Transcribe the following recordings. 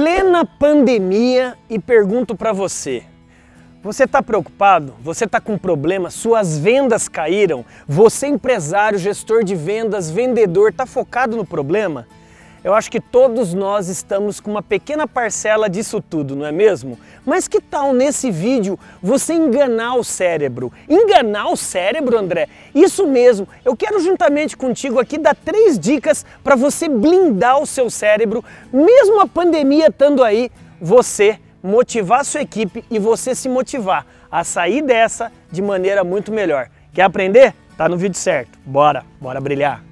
plena pandemia e pergunto para você: você está preocupado? Você está com problema? Suas vendas caíram? Você, empresário, gestor de vendas, vendedor, está focado no problema? Eu acho que todos nós estamos com uma pequena parcela disso tudo, não é mesmo? Mas que tal nesse vídeo você enganar o cérebro? Enganar o cérebro, André? Isso mesmo. Eu quero juntamente contigo aqui dar três dicas para você blindar o seu cérebro, mesmo a pandemia estando aí, você motivar a sua equipe e você se motivar a sair dessa de maneira muito melhor. Quer aprender? Tá no vídeo certo. Bora, bora brilhar.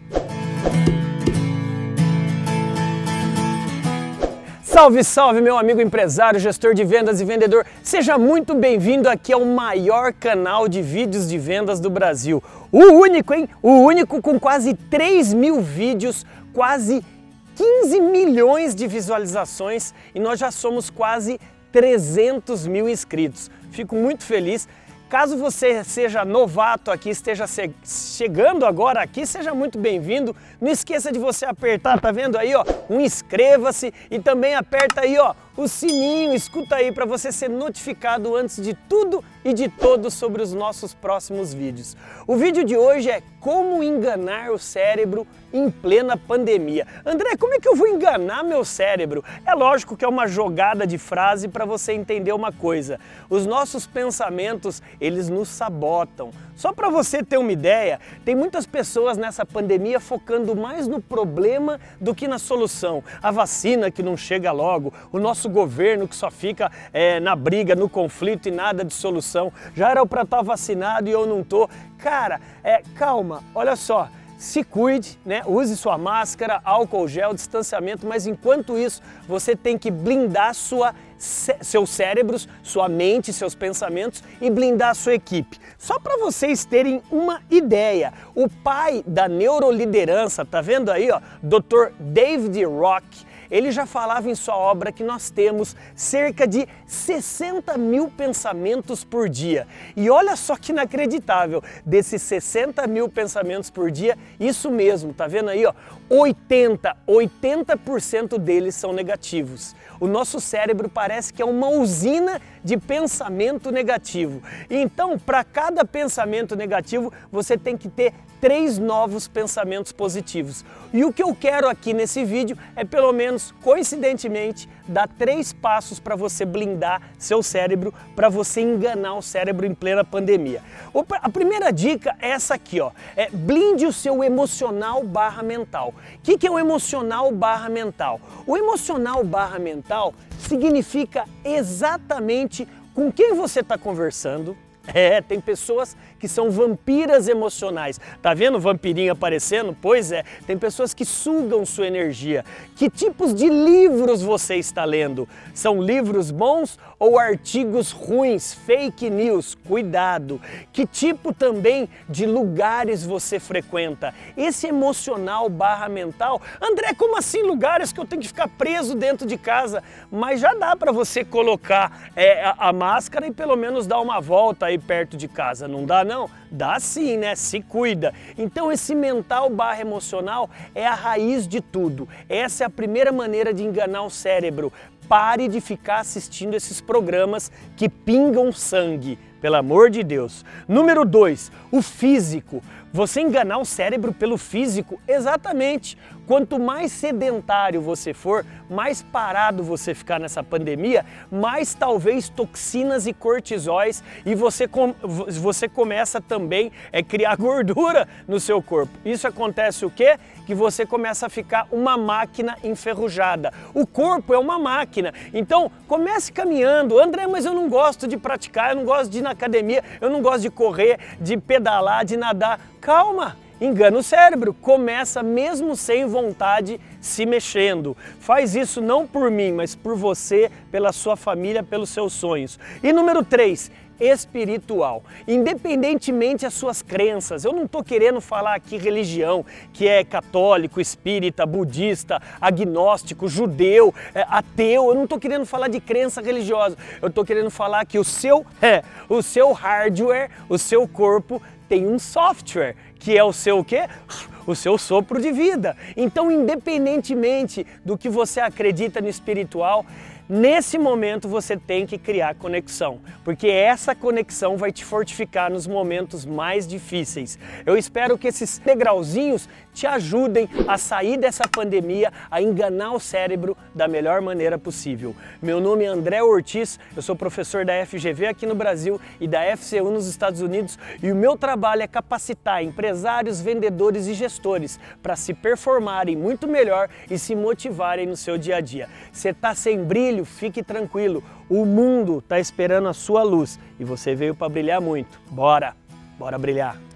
Salve, salve, meu amigo empresário, gestor de vendas e vendedor. Seja muito bem-vindo aqui ao maior canal de vídeos de vendas do Brasil. O único, hein? O único com quase 3 mil vídeos, quase 15 milhões de visualizações e nós já somos quase 300 mil inscritos. Fico muito feliz. Caso você seja novato aqui, esteja chegando agora aqui, seja muito bem-vindo. Não esqueça de você apertar, tá vendo aí, ó, um inscreva-se e também aperta aí, ó, o sininho, escuta aí para você ser notificado antes de tudo e de todos sobre os nossos próximos vídeos. O vídeo de hoje é como enganar o cérebro em plena pandemia. André, como é que eu vou enganar meu cérebro? É lógico que é uma jogada de frase para você entender uma coisa. Os nossos pensamentos, eles nos sabotam. Só para você ter uma ideia, tem muitas pessoas nessa pandemia focando mais no problema do que na solução. A vacina que não chega logo, o nosso governo que só fica é, na briga, no conflito e nada de solução. Já era para estar tá vacinado e eu não tô. Cara, é, calma, olha só se cuide, né? use sua máscara, álcool gel, distanciamento, mas enquanto isso você tem que blindar sua, seus cérebros, sua mente, seus pensamentos e blindar sua equipe. Só para vocês terem uma ideia, o pai da neuroliderança, tá vendo aí, ó, Dr. David Rock, ele já falava em sua obra que nós temos cerca de 60 mil pensamentos por dia. E olha só que inacreditável, desses 60 mil pensamentos por dia, isso mesmo, tá vendo aí, ó, 80, 80% deles são negativos. O nosso cérebro parece que é uma usina de pensamento negativo. Então, para cada pensamento negativo, você tem que ter três novos pensamentos positivos. E o que eu quero aqui nesse vídeo é pelo menos coincidentemente dar três passos para você blindar seu cérebro, para você enganar o cérebro em plena pandemia. A primeira dica é essa aqui, ó, é blinde o seu emocional barra mental. O que, que é o emocional barra mental? O emocional barra mental significa exatamente com quem você está conversando, é, tem pessoas que são vampiras emocionais. Tá vendo vampirinho aparecendo? Pois é, tem pessoas que sugam sua energia. Que tipos de livros você está lendo? São livros bons ou artigos ruins, fake news? Cuidado. Que tipo também de lugares você frequenta? Esse emocional barra mental. André, como assim lugares que eu tenho que ficar preso dentro de casa? Mas já dá para você colocar é, a, a máscara e pelo menos dar uma volta aí perto de casa. Não dá não? Dá sim, né? Se cuida. Então esse mental barra emocional é a raiz de tudo. Essa é a primeira maneira de enganar o cérebro. Pare de ficar assistindo esses programas que pingam sangue, pelo amor de Deus. Número 2, o físico. Você enganar o cérebro pelo físico, exatamente. Quanto mais sedentário você for, mais parado você ficar nessa pandemia, mais talvez toxinas e cortisóis e você, com, você começa também a é, criar gordura no seu corpo. Isso acontece o quê? Que você começa a ficar uma máquina enferrujada. O corpo é uma máquina. Então, comece caminhando. André, mas eu não gosto de praticar, eu não gosto de ir na academia, eu não gosto de correr, de pedalar, de nadar. Calma, engana o cérebro, começa mesmo sem vontade se mexendo. Faz isso não por mim, mas por você, pela sua família, pelos seus sonhos. E número 3, espiritual. Independentemente das suas crenças, eu não estou querendo falar aqui religião, que é católico, espírita, budista, agnóstico, judeu, é, ateu, eu não estou querendo falar de crença religiosa, eu estou querendo falar que o seu, é, o seu hardware, o seu corpo tem um software, que é o seu o quê? o seu sopro de vida. Então, independentemente do que você acredita no espiritual, Nesse momento você tem que criar conexão, porque essa conexão vai te fortificar nos momentos mais difíceis. Eu espero que esses degrauzinhos te ajudem a sair dessa pandemia, a enganar o cérebro da melhor maneira possível. Meu nome é André Ortiz, eu sou professor da FGV aqui no Brasil e da FCU nos Estados Unidos e o meu trabalho é capacitar empresários, vendedores e gestores para se performarem muito melhor e se motivarem no seu dia a dia. Você está sem brilho? Filho, fique tranquilo. O mundo está esperando a sua luz e você veio para brilhar muito. Bora, bora brilhar.